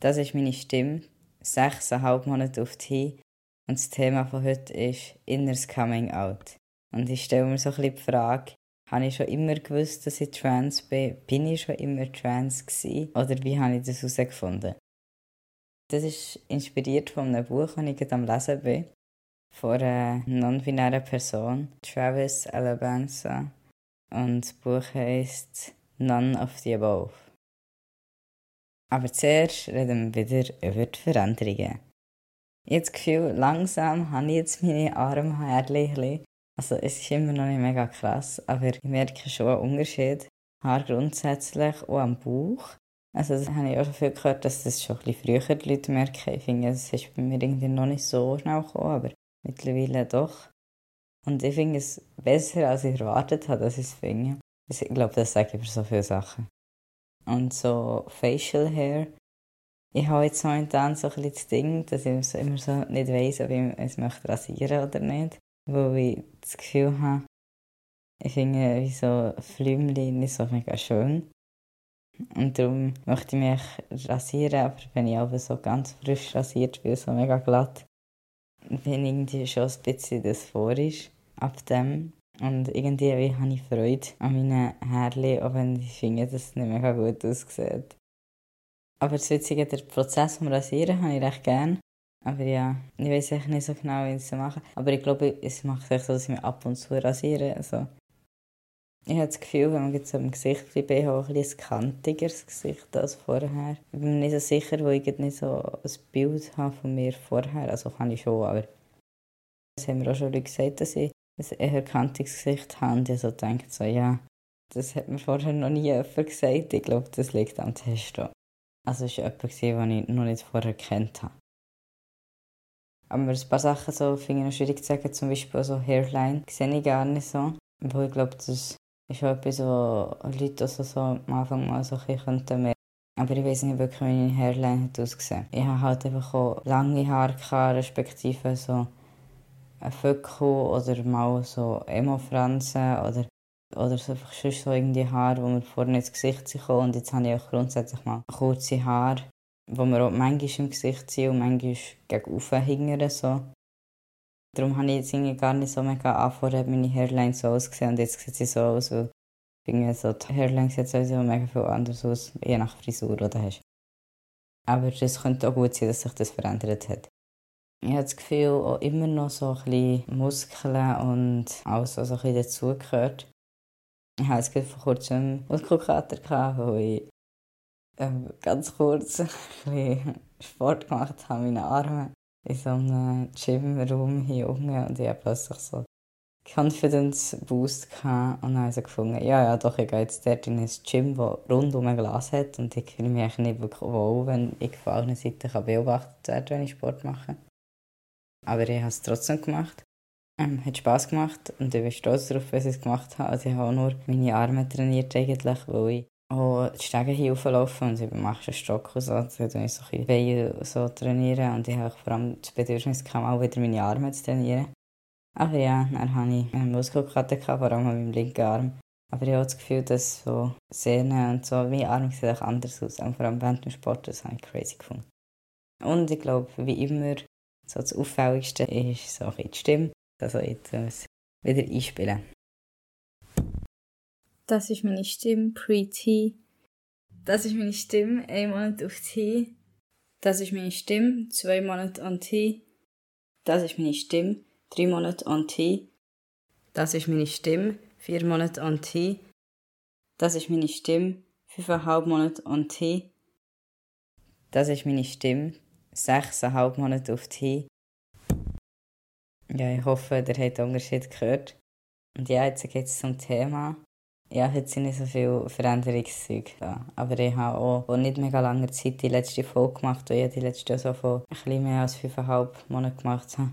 Das ist meine Stimme. Sechseinhalb Monate auf die Und das Thema von heute ist Inneres Coming Out. Und ich stelle mir so ein bisschen die Frage, habe ich schon immer gewusst, dass ich trans bin? Bin ich schon immer trans gewesen? Oder wie habe ich das herausgefunden? Das ist inspiriert von einem Buch, das ich gerade am Lesen bin. Von einer non-binären Person, Travis Alabanza. Und das Buch heisst None of the Above. Aber zuerst reden wir wieder über die Veränderungen. Ich habe das Gefühl, langsam habe ich jetzt meine Armhärchen. Also es ist immer noch nicht mega krass, aber ich merke schon einen Unterschied. Haar grundsätzlich auch am Bauch. Also das habe ich auch schon viel gehört, dass das schon ein bisschen früher die Leute merken. Ich finde, es ist bei mir irgendwie noch nicht so schnell gekommen, aber mittlerweile doch. Und ich finde es besser, als ich erwartet habe, dass ich es finde. Ich glaube, das sage ich über so viele Sachen. Und so Facial Hair. Ich habe jetzt momentan so ein bisschen das Ding, dass ich immer so nicht weiss, ob ich es möchte rasieren oder nicht. Weil ich das Gefühl habe, ich finde wie so Flümchen nicht so mega schön. Und darum möchte ich mich rasieren, aber wenn ich aber so ganz frisch rasiert bin, so mega glatt, bin irgendwie schon ein bisschen das vor ist, ab dem. Und irgendwie habe ich Freude an meinen Haaren, auch wenn ich finde, dass es nicht mega gut aussieht. Aber das Witzige, der Prozess vom Rasieren habe ich recht gerne. Aber ja, ich weiß echt nicht so genau, wie ich es mache. Aber ich glaube, es macht echt so, dass ich mich ab und zu rasiere. Also, ich habe das Gefühl, wenn man jetzt am Gesicht bleibt, ich ein, ein kantigeres Gesicht als vorher. Ich bin mir nicht so sicher, weil ich nicht so ein Bild habe von mir vorher. Also kann ich schon, aber es haben mir auch schon Leute gesagt, dass ich ein eher kantiges Gesicht habe. Und ich so denke so, ja, das hat mir vorher noch nie jemand gesagt. Ich glaube, das liegt am Testo. Also es war jemand, den ich noch nicht vorher kennt habe. Aber ein paar Sachen so finde ich noch schwierig zu sagen, zum Beispiel so Hairline, sehe ich gar nicht so. Weil ich glaube, das ist auch etwas, wo Leute also so am Anfang mal so ein bisschen merken aber ich weiß nicht wirklich, wie meine Hairline hat ausgesehen. Ich habe halt einfach auch lange Haare respektive so ein Föckel oder mal so Emo-Fransen oder, oder so einfach sonst so irgendwie Haare, die mir vorne ins Gesicht sind und jetzt habe ich auch grundsätzlich mal kurze Haare wo wir auch manchmal im Gesicht sind und manchmal gegen hingern. So. Darum habe ich jetzt gar nicht so mega angefangen, meine Hairline so ausgesehen und jetzt sieht sie so aus, weil irgendwie so die Hairline sieht sowieso mega viel anders aus, je nach Frisur, die du hast. Aber es könnte auch gut sein, dass sich das verändert hat. Ich habe das Gefühl, auch immer noch so ein bisschen Muskeln und alles, was ein bisschen dazugehört. Ich hatte jetzt vor kurzem Muskelkater, weil ich ähm, ganz kurz ein Sport gemacht habe, meine Arme in so einem Gymraum hier unten und ich habe plötzlich so Confidence Boost gehabt und dann habe ich gefunden, ja, ja, doch, ich gehe jetzt dort in ein Gym, das rund um ein Glas hat und ich fühle mich eigentlich nicht wohl, wenn ich von allen Seiten beobachtet werde, wenn ich Sport mache. Aber ich habe es trotzdem gemacht. Ähm, hat Spass gemacht und ich bin stolz darauf, dass ich es gemacht habe. Also ich habe auch nur meine Arme trainiert eigentlich, weil ich auch die Stege hier hochlaufen und ich mache einen Stock und so, tue ich so ein bisschen so trainieren und ich habe vor allem das Bedürfnis gehabt, auch wieder meine Arme zu trainieren. Aber ja, dann hatte ich einen Muskelkater, vor allem an meinem linken Arm. Aber ich habe das Gefühl, dass so Sehnen und so, meine Arme sehen auch anders aus, und vor allem während dem Sport, das habe ich crazy gefunden. Und ich glaube, wie immer, so das Auffälligste ist so die Stimme. Also jetzt ich wieder einspielen. Das ist meine Stimme pre-T. Das ist meine Stimme ein Monat auf T. Das ist meine Stimme zwei Monate an T. Das ist meine Stimme drei Monate an T. Das ist meine Stimme vier Monate an T. Das ist meine Stimme fünfeinhalb Monate an T. Das ist meine Stimme sechseinhalb Monate auf T. Ja, ich hoffe, ihr habt den Unterschied gehört. Und ja, jetzt geht es zum Thema. Ja, heute sind nicht so viele Veränderungszeug da. Aber ich habe auch vor nicht mega langer Zeit die letzte Folge gemacht, weil ich die letzte so von ein bisschen mehr als fünfeinhalb Monaten gemacht habe.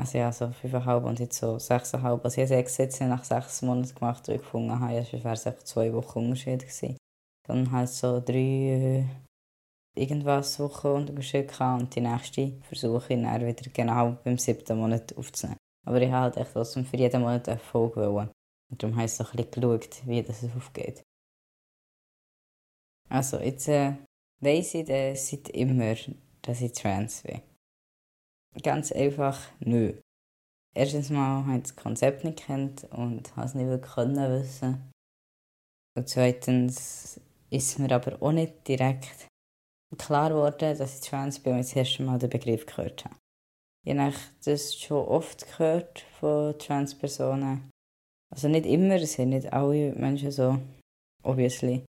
Also ja, so fünfeinhalb und jetzt so sechseinhalb. Also ich habe sechs Sätze nach sechs Monaten gemacht, und ich gefunden habe, wäre es einfach zwei Wochen Unterschied gewesen. Dann halt so drei irgendwas Wochen Unterschied gehabt und die nächste versuche ich dann wieder genau beim siebten Monat aufzunehmen. Aber ich habe halt echt trotzdem für jeden Monat eine Folge wollen. Und darum habe ich so ein bisschen geschaut, wie das aufgeht. Also, jetzt äh, weiss ich dann seit immer, dass ich trans bin? Ganz einfach, nö. Erstens mal habe ich das Konzept nicht kennt und habe es nicht wirklich können wissen. Und zweitens ist mir aber auch nicht direkt klar geworden, dass ich trans bin, ich das erste Mal den Begriff gehört habe. Ich habe das schon oft gehört von Transpersonen. Also nicht immer, es sind nicht alle Menschen so, obviously.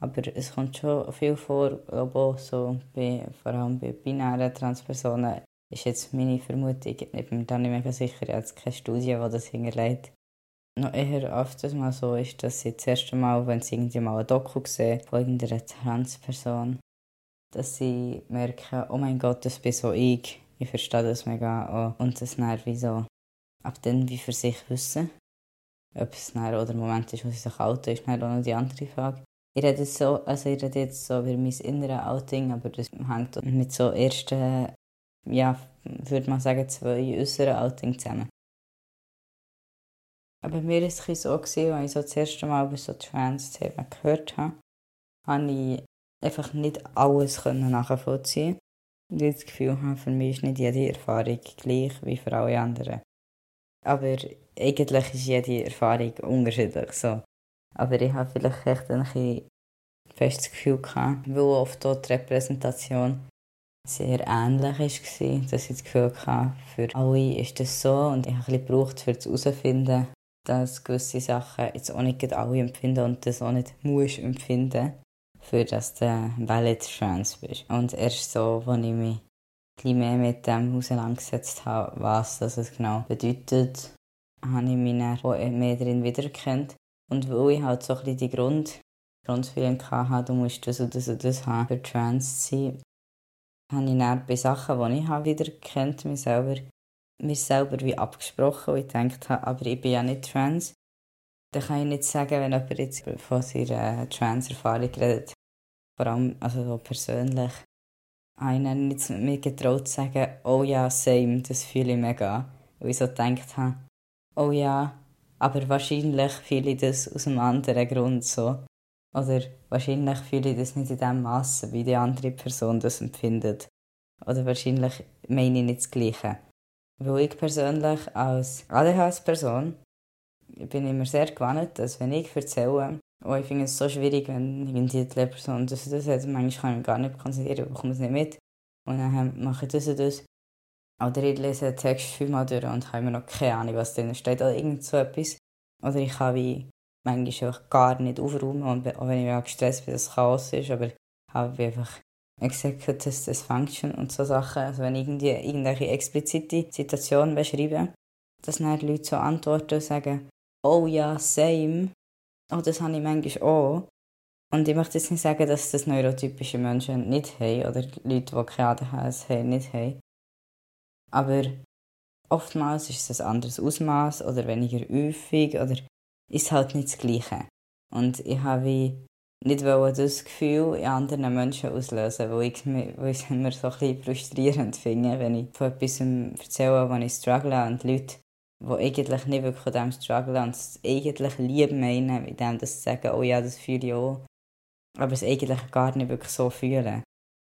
Aber es kommt schon viel vor, auch so bei, vor allem bei binären Transpersonen, ist jetzt meine Vermutung. Ich bin mir da nicht mega sicher, ich habe keine Studie, die das hinterlegt. Noch eher öfters mal so ist, dass sie das erste Mal, wenn sie irgendwie mal ein Doku sehen von irgendeiner Transperson, dass sie merken, oh mein Gott, das bin so ich. Ich verstehe das mega auch. Und das dann wie so ab dann wie für sich wissen. Ob es dann oder der Moment ist, wo sie sich outen, ist dann auch noch die andere Frage. Ich rede jetzt so, also ich rede jetzt so über mein inneres Outing, aber das hängt mit so ersten, ja, würde man sagen, zwei äußeren Outings zusammen. Aber mir war es so, als ich so das erste Mal über so Trans-Themen gehört habe, habe ich einfach nicht alles nachvollziehen Und ich das Gefühl habe, für mich ist nicht jede Erfahrung gleich wie für alle anderen. Aber eigentlich ist jede Erfahrung unterschiedlich. So. Aber ich habe vielleicht echt ein bisschen festes Gefühl gehabt, weil oft dort die Repräsentation sehr ähnlich war, dass ich das Gefühl hatte, für alle ist das so und ich habe ein bisschen gebraucht, um herauszufinden, dass gewisse Sachen jetzt auch nicht alle empfinden und das auch nicht muss empfinden, für dass du valid trans bist. Und erst so, als ich mich ein mehr mit dem auseinandergesetzt habe, was das genau bedeutet, habe ich mich dann mehr darin wiedererkannt. Und weil ich halt so ein die Grund, Grundfeeling hatte, du musst das und das und das haben, für trans zu sein, habe ich dann bei Sachen, die ich habe, wiedererkannt, mich selber, mir selber wie abgesprochen, und ich gedacht habe, aber ich bin ja nicht trans. Dann kann ich nicht sagen, wenn jemand jetzt von seiner Trans-Erfahrung redet, vor allem also so persönlich, einen nicht mit getraut zu sagen, oh ja, same, das fühle ich mega. Weil ich so gedacht habe, oh ja, aber wahrscheinlich fühle ich das aus einem anderen Grund so. Oder wahrscheinlich fühle ich das nicht in dem Maße, wie die andere Person das empfindet. Oder wahrscheinlich meine ich nicht das Gleiche. Weil ich persönlich als ADHS-Person bin immer sehr gewandt, dass wenn ich erzähle, oh, ich finde es so schwierig, wenn irgendwie die Person das und das hat, manchmal kann ich mich gar nicht konzentrieren, bekomme es nicht mit. Und dann mache ich das und das. Oder ich lese den Text fünfmal durch und habe immer noch keine Ahnung, was drin steht oder irgend so etwas. Oder ich wie manchmal einfach gar nicht aufräumen, und auch wenn ich auch gestresst bin, dass es Chaos ist, aber ich habe einfach Executive Dysfunction und so Sachen. Also wenn ich irgendwie irgendwelche explizite Situationen beschreibe, dass dann Leute so antworten und sagen, oh ja, same. Oh, das habe ich manchmal auch. Und ich möchte jetzt nicht sagen, dass das neurotypische Menschen nicht haben oder Leute, die keine ADHS haben, nicht haben. Aber oftmals ist es ein anderes Ausmaß oder weniger häufig oder ist halt nicht das Gleiche. Und ich habe nicht das Gefühl in anderen Menschen auslösen, weil ich, weil ich es immer so ein bisschen frustrierend finde, wenn ich von etwas erzähle, wo ich struggle und Leute, die eigentlich nicht wirklich von dem strugglen und es eigentlich lieb meinen, mit dem das sagen, oh ja, das fühle ich auch, aber es eigentlich gar nicht wirklich so fühlen.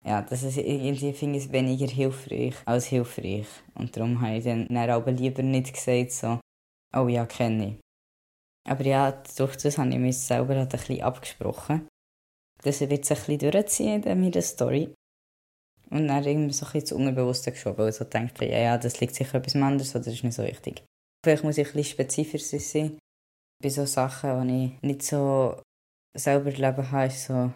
Ja, das ist irgendwie finde ich weniger hilfreich als hilfreich. Und darum habe ich dann, dann aber lieber nicht gesagt, so, oh ja, kenne ich. Aber ja, durch das habe ich mich selber halt ein bisschen abgesprochen. Das wird sich ein bisschen durchziehen in meiner Story. Und dann irgendwie so ein bisschen zu Unbewussten geschoben, weil ich so denke, ja, ja, das liegt sicher etwas anderes oder das ist nicht so wichtig. Vielleicht muss ich ein bisschen spezifischer sein. Bei so Sachen, die ich nicht so selber erleben habe, ist so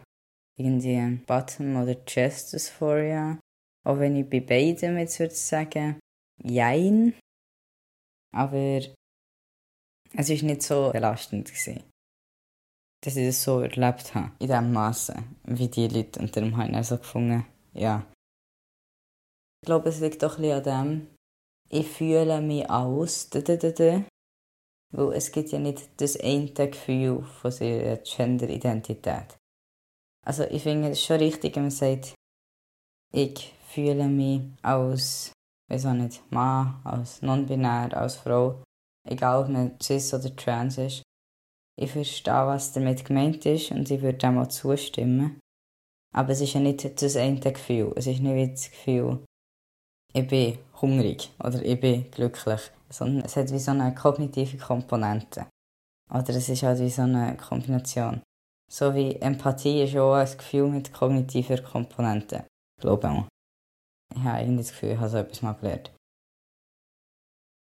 irgendwie Bottom- oder Chest-Dysphoria. Auch wenn ich bei beiden jetzt würde sagen, jein. Aber es war nicht so belastend. Gewesen, dass ich das so erlebt habe, in diesem Maße, wie die Leute. Und darum habe ich so gefunden, ja. Ich glaube, es liegt doch ein bisschen an dem, ich fühle mich aus, weil es gibt ja nicht das eine Gefühl von ihrer Gender-Identität. Also ich finde es schon richtig, wenn man sagt, ich fühle mich als, weiß auch nicht, Mann, als non-binär, als Frau egal ob man cis oder trans ist. Ich verstehe, was damit gemeint ist und ich würde dem auch zustimmen. Aber es ist ja nicht das eine Gefühl. Es ist nicht wie das Gefühl, ich bin hungrig oder ich bin glücklich, sondern es hat wie so eine kognitive Komponente. Oder es ist halt wie so eine Kombination. So wie Empathie ist auch ein Gefühl mit kognitiver Komponente. Glaube ich. Ich habe irgendwie das Gefühl, ich habe so etwas mal gelernt.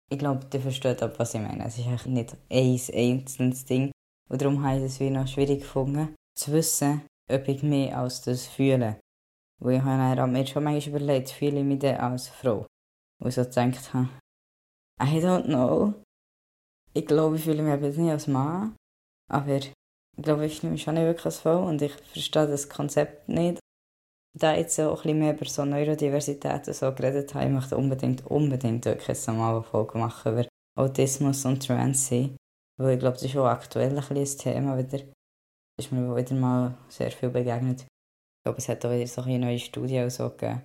Ich glaube, ihr versteht auch, was ich meine. Es ist nicht ein einzelnes Ding. Und darum habe ich es wie noch schwierig gefunden, zu wissen, ob ich mich als das fühle. Weil ich habe mir schon manchmal überlegt, fühle ich mich als Frau? Und so gedacht habe, I don't know. Ich glaube, ich fühle mich eben nicht als Mann. Aber ich glaube, ich fühle mich schon nicht wirklich als Frau und ich verstehe das Konzept nicht. Da ich jetzt so ein bisschen mehr über so Neurodiversität und so geredet habe, ich möchte unbedingt, unbedingt wirklich eine Folge machen über Autismus und Trans. Weil ich glaube, das ist auch aktuell ein, ein Thema wieder. Das ist mir wieder mal sehr viel begegnet. Ich glaube, es hat auch wieder so eine neue Studie so gegeben.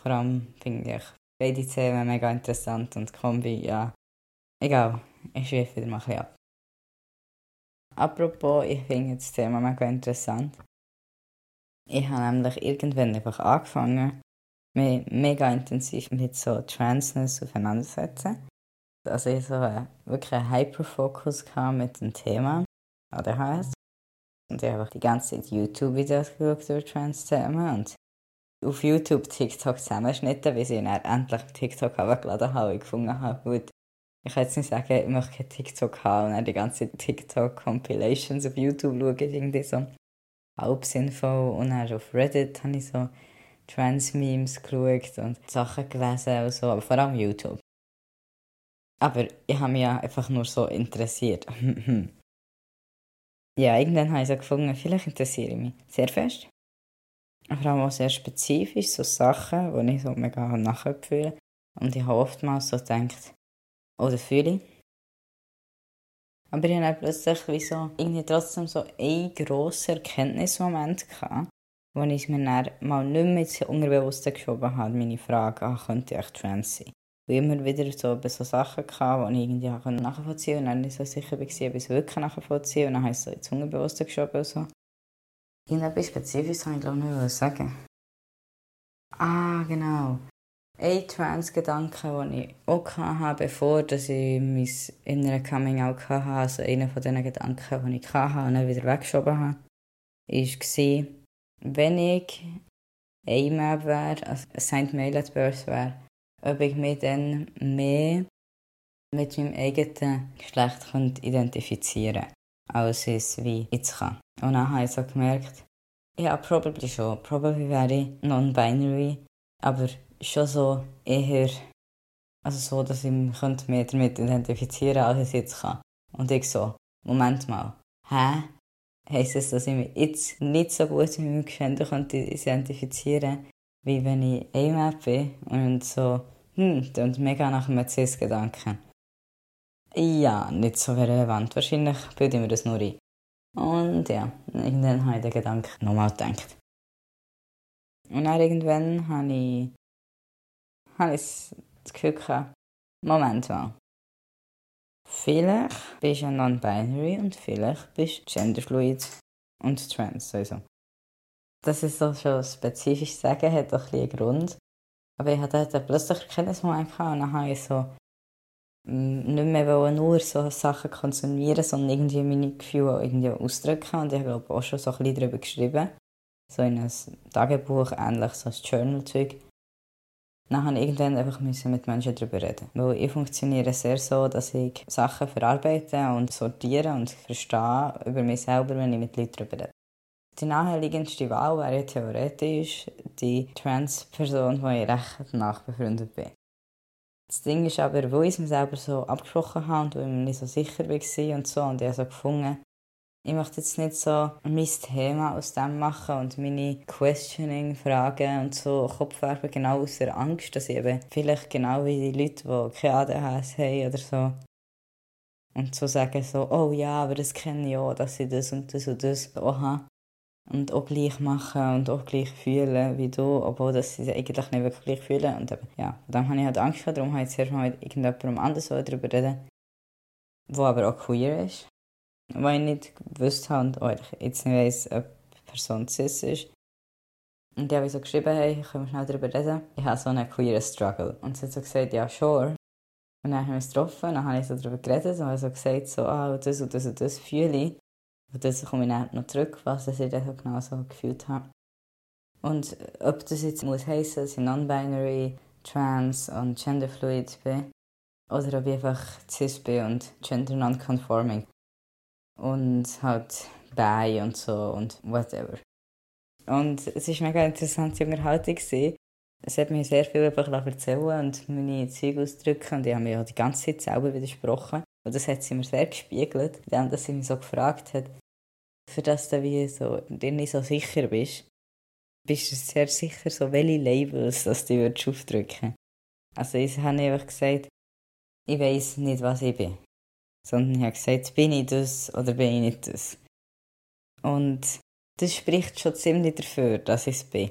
Vor allem finde ich beide Themen mega interessant und Kombi, ja. Egal, ich schweife wieder mal ein bisschen ab. Apropos, ich finde das Thema mega interessant. Ich habe nämlich irgendwann einfach angefangen, mich mega intensiv mit so Transness auseinanderzusetzen also ich so einen, wirklich einen Hyperfokus mit dem Thema ADHS. Und ich habe die ganze Zeit YouTube-Videos geschaut über Trans-Themen und auf YouTube TikTok zusammenschnitten, bis ich dann endlich TikTok heruntergeladen habe und gefunden habe, gut, ich kann jetzt nicht sagen, ich möchte kein TikTok haben und dann die ganze TikTok-Compilations auf YouTube schauen, irgendwie so halb sinnvoll. Und dann auf Reddit habe ich so Trans-Memes geschaut und Sachen gelesen und so, aber vor allem YouTube. Aber ich habe mich ja einfach nur so interessiert. ja, irgendwann habe ich so gefunden, vielleicht interessiere ich mich sehr fest. Vor allem auch sehr spezifisch, so Sachen, die ich so mega nachgefühlt Und ich habe oftmals so gedacht, oder fühle ich. Aber ich hatte plötzlich wie so, irgendwie trotzdem so einen grossen Erkenntnismoment gehabt, wo ich mir dann mal nicht mehr ins Unterbewusste geschoben habe, meine Frage, ah, könnte ich echt trans sein? Und immer wieder so, so Sachen gehabt, die ich irgendwie nachvollziehen konnte. Und dann nicht so sicher war, ob ich es wirklich nachvollziehen Und dann habe ich so ins Unterbewusste geschoben und so. Irgendetwas Spezifisches habe ich glaube ich noch sagen. Ah, genau. Ein Trans-Gedanke, den ich auch hatte, bevor dass ich mein inneres Coming-out hatte, also einer von diesen Gedanken, die ich hatte und dann wieder weggeschoben habe, war, wenn ich AMAB wäre, also St. Mail at Birth wäre, ob ich mich dann mehr mit meinem eigenen Geschlecht identifizieren könnte, als ich es wie jetzt kann. Und dann habe ich so gemerkt, ja, probably schon. Probably wäre ich non-binary, aber schon so eher, also so, dass ich mich mehr damit identifizieren könnte, als ich es jetzt kann. Und ich so, Moment mal, hä? Heißt es, dass ich mich jetzt nicht so gut mit meinem Geschlecht identifizieren könnte, wie wenn ich AMAP bin und so, hm, und mega nach einem Cis-Gedanken. Ja, nicht so relevant. Wahrscheinlich bilde ich mir das nur ein. Und ja, irgendwann habe ich den Gedanken nochmal gedacht. Und dann irgendwann habe ich, habe ich das Gefühl gehabt, Moment mal. Vielleicht bist du non-binary und vielleicht bist du genderfluid und trans. Also. Dass ich so schon spezifisch sagen, hat doch ein einen Grund. Aber ich hatte dort plötzlich Erkenntnismoment gehabt und dann habe ich so mm, nicht mehr nur so Sachen konsumieren, sondern irgendwie meine Gefühle irgendwie ausdrücken. Und ich habe auch schon so ein bisschen darüber geschrieben. So in ein Tagebuch, ähnlich so ein Journal-Zeug. Dann musste ich irgendwann einfach mit Menschen darüber reden. Weil ich funktioniere sehr so, dass ich Sachen verarbeite und sortiere und verstehe über mich selber, wenn ich mit Leuten darüber rede. Die naheliegendste Wahl wäre theoretisch die Trans-Person, die ich recht nachbefreundet bin. Das Ding ist aber, wo ich es mir selber so abgesprochen habe und wo ich mir nicht so sicher war und so, und ich habe so gefunden, ich möchte jetzt nicht so mein Thema aus dem machen und meine Questioning-Fragen und so Kopfwerfen genau aus der Angst, dass ich eben vielleicht genau wie die Leute, die keine ADHS haben oder so, und so sagen so, oh ja, aber das kenne ich auch, dass ich das und das und das auch habe und auch gleich machen und auch gleich fühlen wie du, obwohl das sie eigentlich nicht wirklich gleich fühlen. Und eben, ja, dann habe ich halt Angst gehabt, darum habe ich zuerst mal mit irgendjemandem anders darüber reden, der aber auch queer ist, weil ich nicht gewusst habe und auch jetzt nicht weiss, ob die Person cis ist. Und die habe ich so geschrieben, hey, können wir schnell darüber reden? Ich habe so einen queer Struggle. Und sie hat so gesagt, ja, sure. Und dann haben wir uns getroffen, dann habe ich so darüber geredet und habe so gesagt, so, ah, das und das und das fühle ich. Und das komme ich noch zurück, was ich dann genau so gefühlt habe. Und ob das jetzt muss heissen, dass ich non-binary, trans und genderfluid bin, oder ob ich einfach cis bin und gender non-conforming. Und halt bi und so und whatever. Und es war mega interessante Unterhaltung. Es hat mir sehr viel einfach erzählen und meine Züge ausdrücken. Und ich habe mir ja die ganze Zeit selber widersprochen. Und das hat sie mir sehr gespiegelt, indem sie mich so gefragt hat, für das du wie so, dir nicht so sicher bist, bist du sehr sicher, so welche Labels dass du aufdrücken Also ich habe einfach gesagt, ich weiß nicht, was ich bin. Sondern ich habe gesagt, bin ich das oder bin ich nicht das. Und das spricht schon ziemlich dafür, dass ich es bin.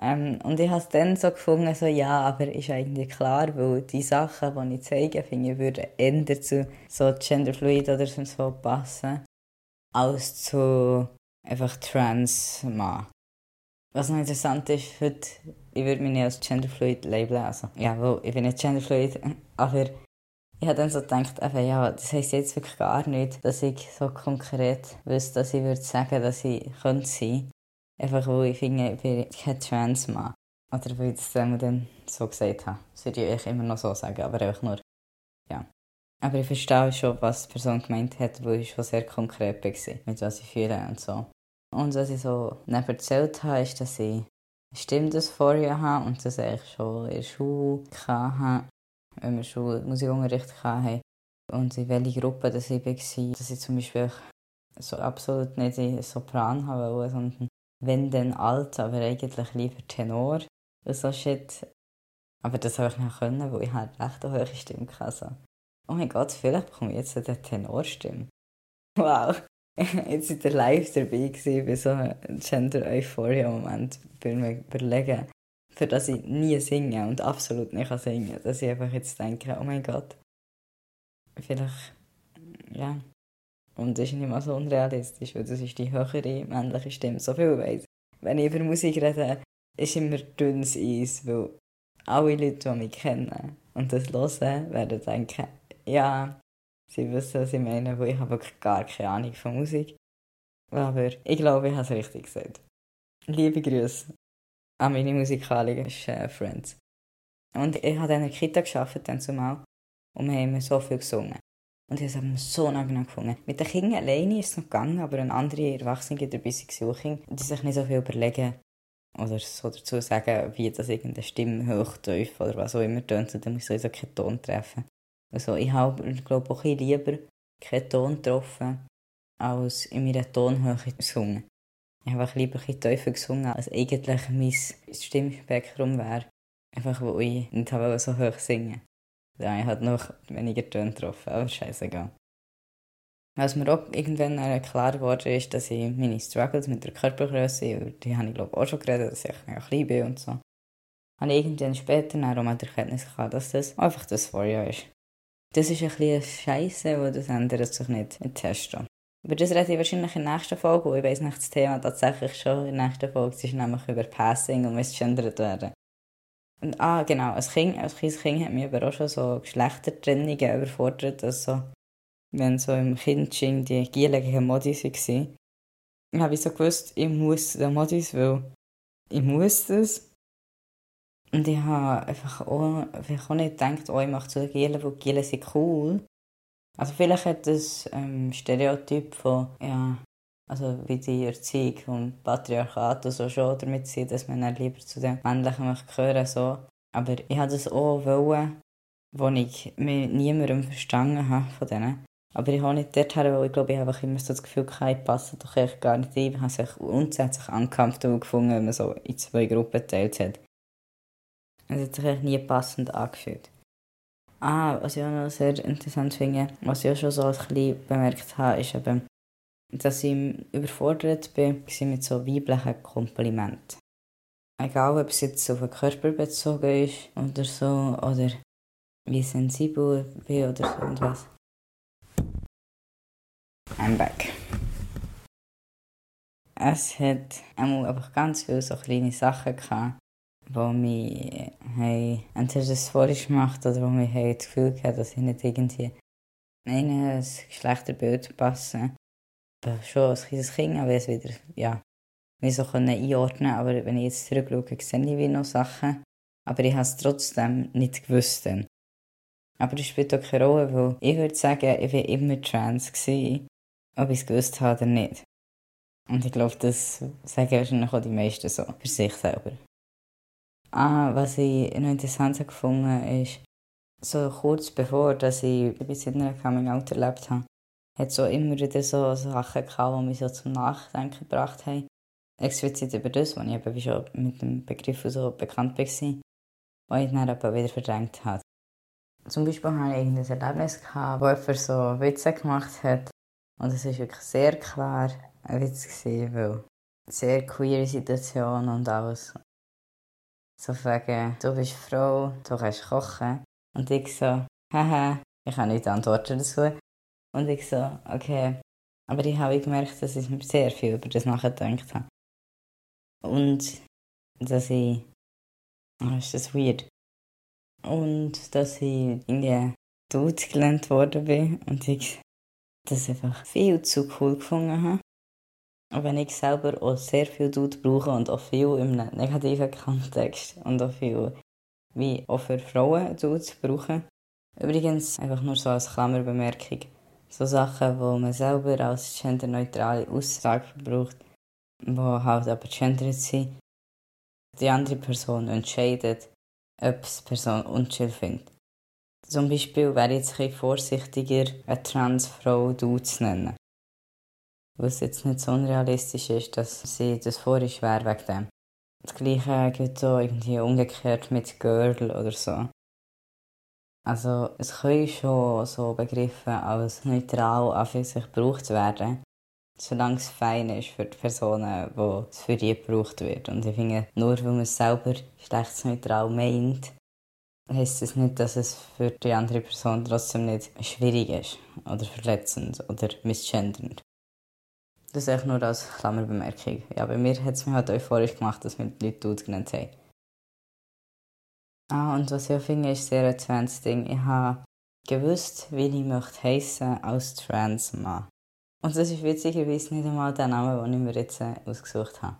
Ähm, und ich habe es dann so gefunden, so, ja, aber ist eigentlich klar, weil die Sachen, die ich zeige, finde ich, würden eher zu so genderfluid oder so passen, als zu einfach trans Mann. Was noch interessant ist, heute, ich würde mich nicht als genderfluid labeln, also, ja, weil ich bin nicht genderfluid, aber ich habe dann so gedacht, eben, ja, das heisst jetzt wirklich gar nicht, dass ich so konkret wüsste, dass ich würde sagen, dass ich könnte sein. Einfach weil ich finde, ich bin kein Transmann. Oder weil ich das dann so gesagt habe. Das würde ich immer noch so sagen, aber einfach nur. Aber ich verstehe schon, was die Person gemeint hat, weil ich schon sehr konkret war, mit was ich fühle und so. Und was ich so nicht erzählt habe, ist, dass ich Stimmdysphoria habe und das eigentlich schon in der Schule hatte wenn wir schon Musikunterricht hatten. Und in welcher Gruppe das ich war, dass ich zum Beispiel so absolut nicht in Sopran habe, sondern wenn dann alt, aber eigentlich lieber Tenor. So Shit. Aber das habe ich nicht können, weil ich halt recht eine hohe Stimme hatte. Oh mein Gott, vielleicht bekomme ich jetzt eine Tenorstimme. Wow. jetzt seid ihr live dabei gewesen bei so einem Gender-Euphoria-Moment beim Überlegen, für das ich nie singe und absolut nicht kann singen Dass ich einfach jetzt denke, oh mein Gott, vielleicht, ja. Und das ist nicht mal so unrealistisch, weil das ist die höhere männliche Stimme. So viel weiß Wenn ich über Musik rede, ist immer dünnes Eis, weil alle Leute, die mich kennen und das hören, werden denken, ja, sie wissen, was ich meine, weil ich habe gar keine Ahnung von Musik. Aber ich glaube, ich habe es richtig gesagt. Liebe Grüße an meine musikalischen äh, Friends. Und ich habe in der Kita gearbeitet, dann zumal, und wir haben so viel gesungen. Und ich habe es so angenehm gefunden. Mit den Kindern alleine ist es noch gegangen, aber wenn andere Erwachsene dabei waren, die sich nicht so viel überlegen oder so dazu sagen, wie das irgendeine Stimme hoch, tief oder was auch immer tönt, dann muss ich so keinen Ton treffen. Also ich habe, glaube auch lieber keinen Ton getroffen, als in meiner Tonhöhe gesungen. Ich habe lieber ein tiefer gesungen, als eigentlich mein Stimmspektrum wäre. Einfach, wo ich nicht habe so hoch singen Ja, ich habe noch weniger Töne getroffen, aber scheißegal. Was mir auch irgendwann klar geworden ist, dass ich meine Struggles mit der Körpergröße, die habe ich glaube auch schon geredet, dass ich mega klein bin und so, habe ich irgendwann später auch mal die Erkenntnis gehabt, dass das einfach das Vorjahr ist. Das ist ein bisschen Scheiße, weil das ändert sich nicht mit Testo. Über das rede ich wahrscheinlich in der nächsten Folge, ich weiss nicht das Thema tatsächlich schon in der nächsten Folge. Es ist nämlich über Passing und misgendert werden. Und, ah, genau, als Kind, als kleines Kind hat mich aber auch schon so Geschlechtertrennungen überfordert, also wenn so im Kindsching die gieligen Modis waren. Ich habe so gewusst, ich muss den Modis, weil ich muss das. Und ich habe einfach auch, ich auch nicht gedacht, oh, ich mache so Gielen, weil Gielen sind cool. Also vielleicht hat das ähm, Stereotyp von, ja, also wie die Erziehung vom Patriarchat und so schon damit sein, dass man dann lieber zu den Männlichen gehören so. Aber ich wollte das auch wollen, wo ich mich niemandem verstanden habe von denen. Aber ich habe nicht dorthin, weil ich glaube, ich habe immer so das Gefühl, ich passe doch echt gar nicht ein. Ich habe sich grundsätzlich uncomfortable gefunden, wenn man so in zwei Gruppen geteilt hat. Es hat sich nie passend angefühlt. Ah, was ich auch noch sehr interessant finde, was ich auch schon so ein bisschen bemerkt habe, ist eben, dass ich überfordert bin mit so weiblichen Komplimenten. Egal, ob es jetzt auf den Körper bezogen ist oder so, oder wie sensibel ich bin oder so und was. I'm back. Es hat einfach ganz viele so kleine Sachen gehabt, die mich haben, entweder das falsch gemacht oder wo mich das Gefühl gehabt, dass ich nicht irgendwie in ein Geschlechterbild passe. Schon als kleines Kind, aber es wieder, ja, nicht so einordnen Aber wenn ich jetzt zurückschaue, sehe ich wie noch Sachen. Aber ich habe es trotzdem nicht gewusst. Dann. Aber das spielt auch keine Rolle, weil ich würde sagen, ich war immer trans, gewesen, ob ich es gewusst habe oder nicht. Und ich glaube, das sagen wahrscheinlich auch die meisten so, für sich selber. Ah, was ich noch interessant gefunden ist, so kurz bevor dass ich bis in einer Coming-out erlebt habe, hat so immer wieder so Sachen gehabt, die mich so zum Nachdenken gebracht haben. Explizit über das, was ich eben wie schon mit dem Begriff so bekannt war, was ich dann aber wieder verdrängt habe. Zum Beispiel hatte ich irgendein Erlebnis, gehabt, wo jemand so Witze gemacht hat. Und es war wirklich sehr klar ein Witz, gewesen, weil sehr queere Situation und alles. So fragen, du bist Frau, du kannst kochen. Und ich so, haha, ich habe nicht Antworten dazu. Und ich so, okay. Aber ich habe gemerkt, dass ich mir sehr viel über das nachgedacht habe. Und dass ich, oh, ist das weird. Und dass ich irgendwie Dude gelernt worden bin und ich das einfach viel zu cool gefunden habe. Wenn ich selber auch sehr viel Dude brauche und auch viel im negativen Kontext und auch viel wie auch für Frauen Dudes brauchen. Übrigens, einfach nur so als Klammerbemerkung, so Sachen, wo man selber als genderneutrale Aussage braucht, die halt aber gendert sind, die andere Person entscheidet, ob es die Person unchill findet. Zum Beispiel wäre ich jetzt ein vorsichtiger, eine Transfrau du zu nennen. Was jetzt nicht so unrealistisch ist, dass sie das vorisch wäre wegen dem. Das gleiche geht so irgendwie umgekehrt mit Girl oder so. Also es können schon so Begriffe als neutral an sich gebraucht werden, solange es fein ist für die Personen, wo es für die gebraucht wird. Und ich finde, nur weil man es selber geschlechtsneutral meint, heisst es nicht, dass es für die andere Person trotzdem nicht schwierig ist oder verletzend oder misgendernd. Das ist nur als Klammerbemerkung. Ja, bei mir hat es mich halt euphorisch gemacht, dass wir die Leute Dude genannt haben. Ah, und was ich auch finde, ist sehr ein Trans-Ding. Ich habe gewusst, wie ich möchte heissen als Trans-Mann. Und das ist witzigerweise nicht einmal der Name, den ich mir jetzt äh, ausgesucht habe.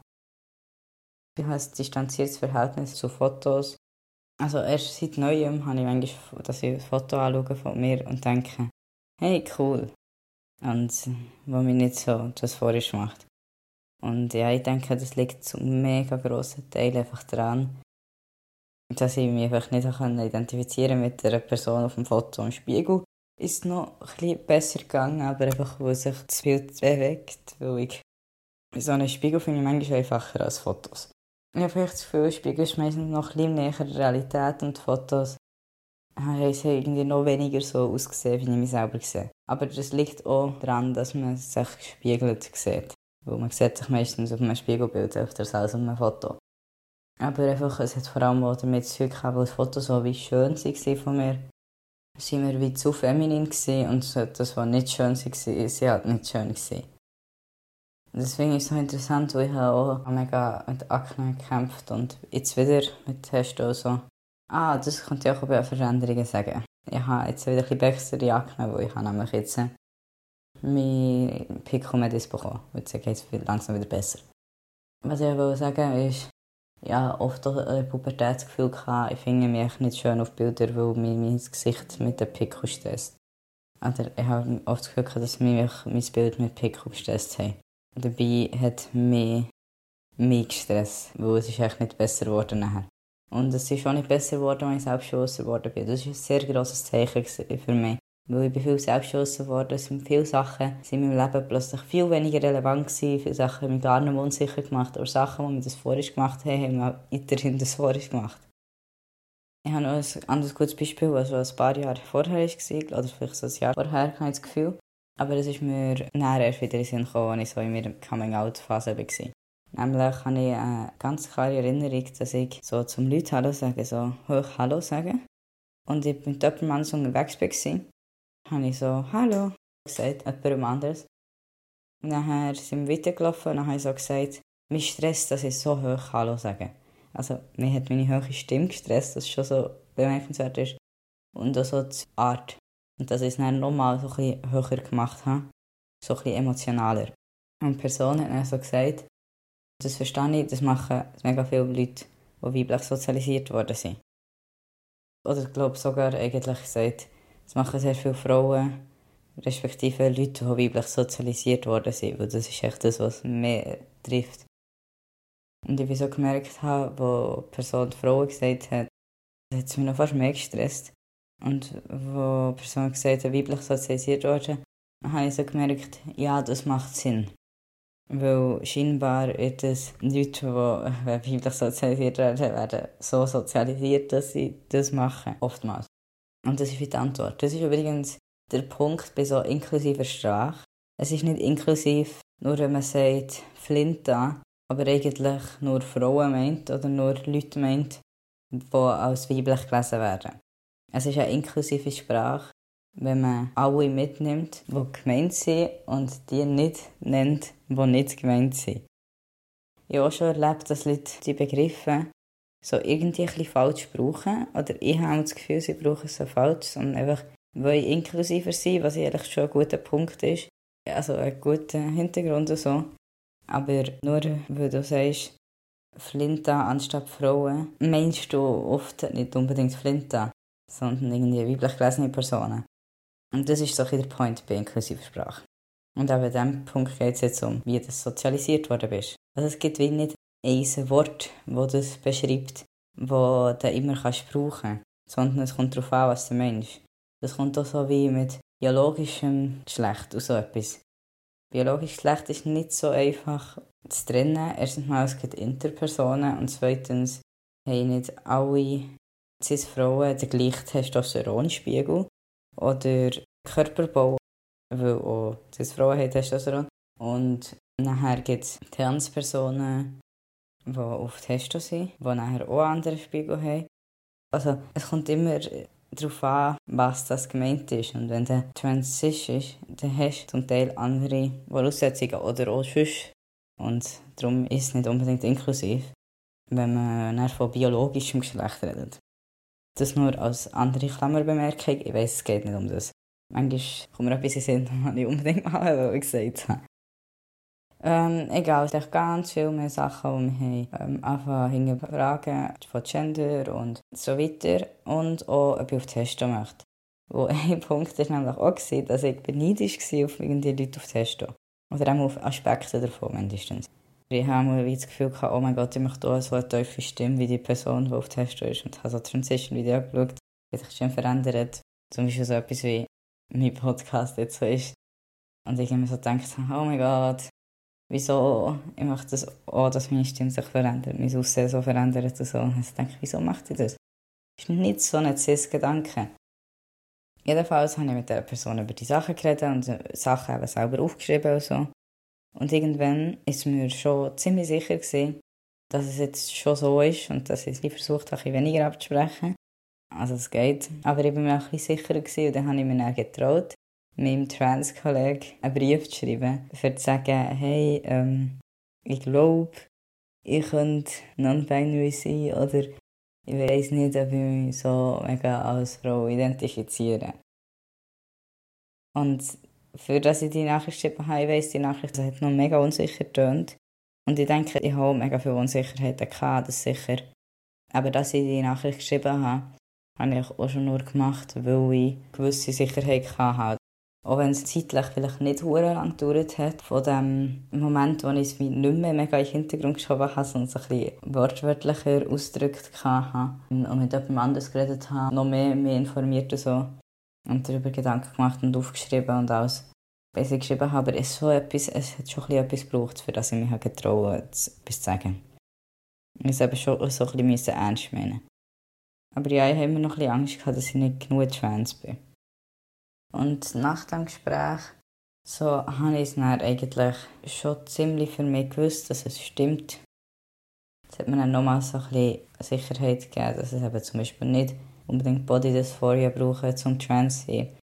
Ich habe ein distanziertes Verhältnis zu Fotos. Also erst seit Neuem habe ich manchmal, dass ich ein Foto anschaue von mir und denke, hey, cool. Und was mich nicht so das vorisch macht. Und ja, ich denke, das liegt zum mega grossen Teil einfach daran, dass ich mich einfach nicht identifizieren mit der Person auf dem Foto im Spiegel ist noch ein besser gegangen, aber einfach, wo sich das Bild bewegt, weil ich so einen Spiegel finde ich manchmal einfacher als Fotos. Ich habe vielleicht das Gefühl, Spiegel ist meistens noch ein bisschen näher der Realität und Fotos haben irgendwie noch weniger so ausgesehen, wie ich mich selber sehe. Aber das liegt auch daran, dass man sich gespiegelt sieht. Weil man sieht sich meistens auf einem Spiegelbild öfter als auf einem Foto. Aber einfach, es hat vor allem auch damit zu tun, weil das Foto so wie schön war von mir sind wir wie zu feminin und das, was nicht schön war, sie halt nicht schön gewesen. Deswegen ist es so interessant, weil ich auch mega mit Akne gekämpft und jetzt wieder mit Testo so. Ah, das könnte ich auch über Veränderungen sagen. Ich habe jetzt wieder ein bisschen bessere Akne, weil ich habe nämlich jetzt mein Picomedis bekommen. Jetzt geht es langsam wieder besser. Was ich will sagen ist, ja, oft ein Pubertätsgefühl gehabt. Ich finde mich nicht schön auf Bildern, weil mir mein Gesicht mit den Pickel stresst. Oder ich habe oft das Gefühl dass mich mein Bild mit Pickel gestresst hat. Dabei hat mich mich gestresst, weil es ist echt nicht besser geworden nachher. Und es ist auch nicht besser geworden, als ich selbstbewusster geworden bin. Das war ein sehr grosses Zeichen für mich. Weil ich bin viel selbstgeschossen worden. Es sind viele Sachen in meinem Leben plötzlich viel weniger relevant gewesen. Viele Sachen haben mich gar nicht unsicher gemacht. Aber Sachen, die wir das vorher gemacht haben, haben wir weiterhin das vorher gemacht. Ich habe noch ein anderes gutes Beispiel, was ein paar Jahre vorher war, oder vielleicht so ein Jahr vorher, habe ich das Gefühl. Aber es ist mir näher erst wieder in den Sinn gekommen, als ich so in meiner Coming-out-Phase war. Nämlich habe ich eine ganz klare Erinnerung, dass ich so zum Leuten Hallo sage, so hoch Hallo sage. Und ich mit jemandem so unterwegs war habe ich so «Hallo» gesagt, jemandem anderes. Und nachher sind wir weitergelaufen und dann habe ich so gesagt, mich stresst, dass ich so hoch Hallo sage. Also, mir hat meine hohe Stimme gestresst, das schon so bemerkenswert ist. Und auch so die Art. Und dass ich es dann nochmal so ein bisschen höher gemacht habe. So ein bisschen emotionaler. Und die Person hat dann so gesagt, das verstehe ich, das machen mega viele Leute, die weiblich sozialisiert worden sind. Oder ich glaube sogar eigentlich gesagt, das machen sehr viele Frauen, respektive Leute, die weiblich sozialisiert worden sind, weil das ist echt das, was mehr trifft. Und ich habe so gemerkt, habe, wo die Person die Frau gesagt hat, hat es mich noch fast mehr gestresst. Und wo die Person gesagt hat, weiblich sozialisiert worden, habe ich so gemerkt, ja, das macht Sinn. Weil scheinbar ist es Leute, die weiblich sozialisiert werden, werden so sozialisiert, dass sie das machen. Oftmals. Und das ist die Antwort. Das ist übrigens der Punkt bei so inklusiver Sprache. Es ist nicht inklusiv, nur wenn man sagt Flinta, aber eigentlich nur Frauen meint oder nur Leute meint, die als weiblich gelesen werden. Es ist eine inklusive Sprache, wenn man alle mitnimmt, die gemeint sind und die nicht nennt, die nicht gemeint sind. Ich habe auch schon erlebt, dass Leute die Begriffe so irgendwie ein bisschen falsch brauchen. Oder ich habe das Gefühl, sie brauchen so falsch, sondern einfach wollen inklusiver sein, was eigentlich schon ein guter Punkt ist. Also ein guter Hintergrund und so. Aber nur weil du sagst, Flinta anstatt Frauen, meinst du oft nicht unbedingt Flinta, sondern irgendwie weiblich gelesene Personen. Und das ist so ein der Point bei inklusiver Sprache. Und auch bei diesem Punkt geht es jetzt um, wie du sozialisiert worden bist. Also es gibt wie nicht ein Wort, das das beschreibt, das du immer kannst brauchen sondern es kommt darauf an, was du meinst. Das kommt auch so wie mit biologischem Geschlecht und so etwas. Biologisches Geschlecht ist nicht so einfach zu trennen. Erstens mal, es gibt Interpersonen und zweitens haben nicht alle Cis-Frauen den gleichen Testosteronspiegel oder Körperbau, weil auch Cis-Frauen haben Testosteron. Und nachher gibt es Transpersonen, die auf Testo sind, die nachher auch andere Spiegel haben. Also es kommt immer darauf an, was das gemeint ist. Und wenn der Transition ist, dann hast du zum Teil andere Voraussetzungen oder auch sonst. Und darum ist es nicht unbedingt inklusiv, wenn man von biologischem Geschlecht redet. Das nur als andere Klammerbemerkung. Ich weiß, es geht nicht um das. Manchmal kommt mir etwas in Sinn, was ich unbedingt mal gesagt habe. Ähm, egal, es sind ganz viele mehr Sachen, die wir haben. Ähm, einfach hinterfragen von Gender und so weiter. Und auch, ob ich auf Testo möchte. Wo ein Punkt war nämlich auch, gewesen, dass ich neidisch war auf irgendwie Leute auf Testo. Oder auch auf Aspekte davon mindestens. Ich habe das Gefühl gehabt, oh mein Gott, ich möchte auch so eine tiefe Stimme wie die Person, die auf Testo ist. Und habe so Transition-Video geschaut, wie sich schon verändert. Zum Beispiel so etwas wie mein Podcast jetzt so ist. Und ich habe mir so gedacht, oh mein Gott, wieso ich möchte das auch, dass meine Stimme sich verändert, mein Aussehen so verändert und so. Und ich denke, wieso macht ihr das? Das ist nicht so ein Cis-Gedanke. Jedenfalls habe ich mit der Person über die Sachen geredet und Sachen eben selber aufgeschrieben und so. Und irgendwann ist mir schon ziemlich sicher gewesen, dass es jetzt schon so ist und dass ich versucht habe, weniger abzusprechen. Also es geht. Aber ich war mir auch ein sicherer gewesen und dann habe ich mir dann getraut, meinem Trans-Kollegen einen Brief zu schreiben, für zu sagen, hey, ähm, ich glaube, ich könnte non-binary sein oder ich weiß nicht, ob ich mich so mega als Frau identifiziere. Und für das ich die Nachricht geschrieben habe, weiss, die Nachricht hat noch mega unsicher getönt. Und ich denke, ich habe mega viel Unsicherheiten gehabt, das sicher. Aber dass ich die Nachricht geschrieben habe, habe ich auch schon nur gemacht, weil ich gewisse Sicherheit hatte. Auch wenn es zeitlich vielleicht nicht sehr lang gedauert hat, von dem Moment, wo ich es nicht mehr mega in den Hintergrund geschoben habe, sondern es ein bisschen wortwörtlicher ausgedrückt habe und mit jemandem anders geredet habe, noch mehr mich informiert und so. Und darüber Gedanken gemacht und aufgeschrieben und alles. Ich geschrieben habe, aber es, so etwas, es hat schon etwas gebraucht, für das ich mich getraut etwas zu sagen. Ich musste schon so ein bisschen ernst meinen. Aber ja, ich habe immer noch ein bisschen Angst gehabt, dass ich nicht genug Fans bin. Und nach dem Gespräch so habe ich es dann eigentlich schon ziemlich für mich gewusst, dass es stimmt. Es hat mir dann nochmal so ein bisschen Sicherheit gegeben, dass es eben zum Beispiel nicht unbedingt Body Dysphoria brauche, zum trans zu sein.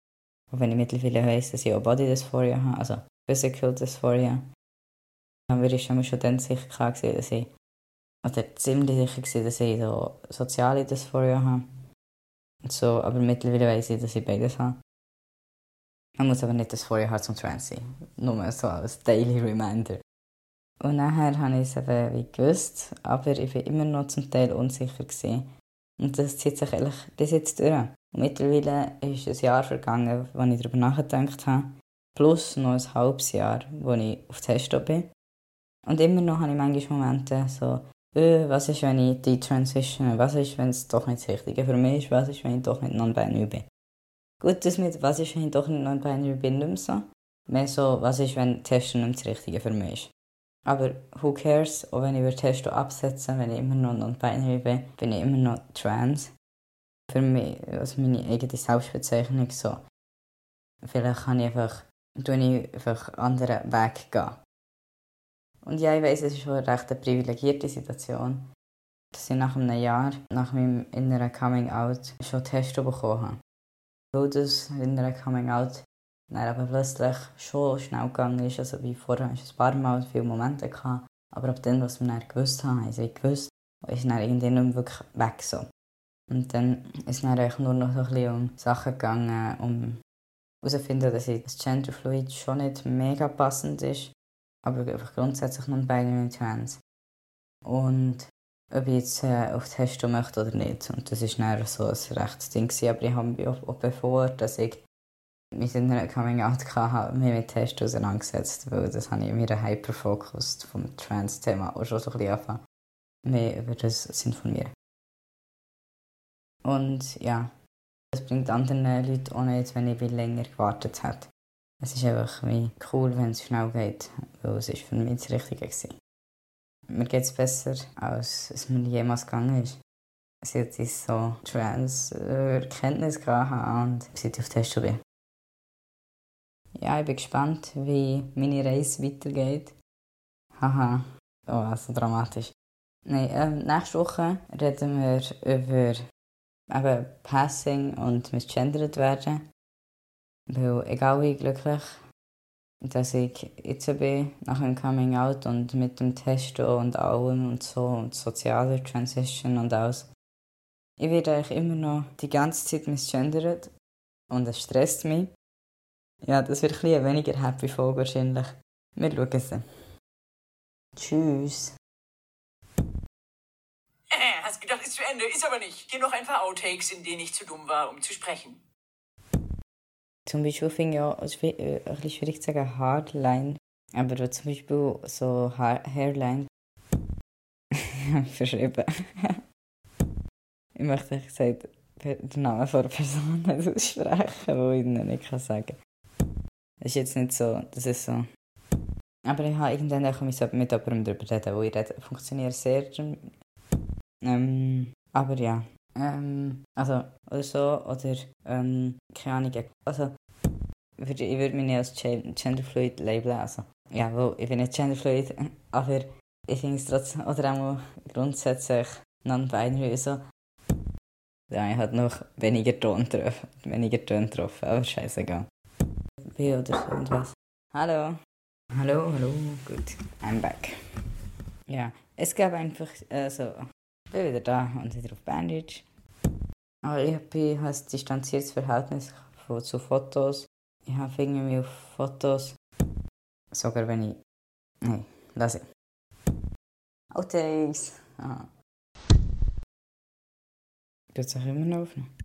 Auch wenn ich mittlerweile weiss, dass ich auch Body Dysphoria habe. Also Physical Dysphoria. Ich war mir schon dann sicher klar, gewesen, dass ich, oder ziemlich sicher, gewesen, dass ich so soziale Dysphoria habe. Und so, aber mittlerweile weiß ich, dass ich beides habe. Man muss aber nicht das vorher haben zum Trans sein. Nur so als Daily Reminder. Und nachher habe ich es eben wie gewusst, aber ich war immer noch zum Teil unsicher. Gewesen. Und das zieht sich eigentlich bis jetzt durch. Und mittlerweile ist ein Jahr vergangen, wo ich darüber nachgedacht habe. Plus noch ein halbes Jahr, wo ich auf Testo bin. Und immer noch habe ich manchmal Momente so, äh, was ist, wenn ich die Transition, was ist, wenn es doch nicht das Richtige für mich ist, was ist, wenn ich doch nicht non-binary bin. Gut, das mit, was ist, wenn ich doch nicht non-binary bin, nicht mehr so. Mehr so, was ist, wenn Testen nicht das Richtige für mich ist. Aber who cares, auch wenn ich Testo absetze, wenn ich immer noch non-binary bin, bin ich immer noch trans. Für mich, also meine eigene Selbstbezeichnung so. Vielleicht kann ich einfach, tue ich einfach anderen Weg gehen. Und ja, ich weiß, es ist schon eine recht privilegierte Situation, dass ich nach einem Jahr, nach meinem inneren Coming Out, schon Testo bekommen habe. Weil das innere Coming Out dann aber plötzlich schon schnell gegangen ist, also wie vorher ich ein paar Mal viele Momente gehabt, aber ab dem, was wir dann gewusst haben, haben sie gewusst, ist dann irgendwie nicht mehr wirklich weg so. Und dann ist dann eigentlich nur noch so ein bisschen um Sachen gegangen, um herauszufinden, dass das Genderfluid schon nicht mega passend ist, aber einfach grundsätzlich non binary trans. Und ob ich jetzt äh, auf Testo möchte oder nicht. Und das war dann so ein rechtes Ding. Gewesen. Aber ich habe auch bevor, dass ich mit einer Coming Out hatte, mich mit Testo auseinandergesetzt, weil das habe ich in meinem Hyperfokus vom Trans-Thema auch schon so ein bisschen angefangen, mehr über das zu informieren. Und ja, das bringt anderen Leuten auch nicht, wenn ich länger gewartet habe. Es ist einfach cool, wenn es schnell geht, weil es für mich das Richtige war. Mir geht es besser, als es mir jemals gegangen ist. Seit ich so Trans-Erkenntnis hatte und seit ich auf Test bin. Ja, ich bin gespannt, wie meine Reise weitergeht. Haha, oh, so dramatisch. Nein, ähm, nächste Woche reden wir über eben Passing und misgendert werden. Weil egal wie glücklich dass ich jetzt bin, nach dem Coming Out und mit dem Testo und allem und so und sozialer Transition und alles. Ich werde eigentlich immer noch die ganze Zeit misgendert und es stresst mich. Ja, das wird ein eine weniger happy Folge wahrscheinlich. Wir schauen es. Tschüss. Äh, hast gedacht, ist zu Ende, ist aber nicht. Hier noch ein paar Outtakes, in denen ich zu dumm war, um zu sprechen. Zum Beispiel finde ich auch, es ist äh, ein bisschen schwierig zu sagen, Hardline. Aber zum Beispiel so ha Hairline. verschrieben. ich möchte ehrlich gesagt den Namen von einer Person nicht aussprechen, die ich ihnen nicht sagen kann. Es ist jetzt nicht so, das ist so. Aber ich habe irgendwann auch mit jemandem darüber reden, wo ich rede, funktioniert sehr. Ähm, aber ja. Ähm, also, oder so, oder, ähm, keine Ahnung. Also, ich würde mich nicht als Genderfluid labeln, also, ja, weil ich bin nicht Genderfluid, aber ich finde es trotzdem, oder auch grundsätzlich non-binary so. Ja, ich habe noch weniger Ton getroffen, weniger Ton getroffen, aber scheißegal. B oder so irgendwas. Hallo. Hallo, hallo, gut, I'm back. Ja, es gab einfach, also, bin wieder da und wieder auf Bandage. Aber ich habe ein distanziertes Verhältnis zu Fotos. Ich habe irgendwie auf Fotos, sogar wenn ich. Nein, lass ich. Outtakes. Ah. Tut sich immer noch aufnehmen?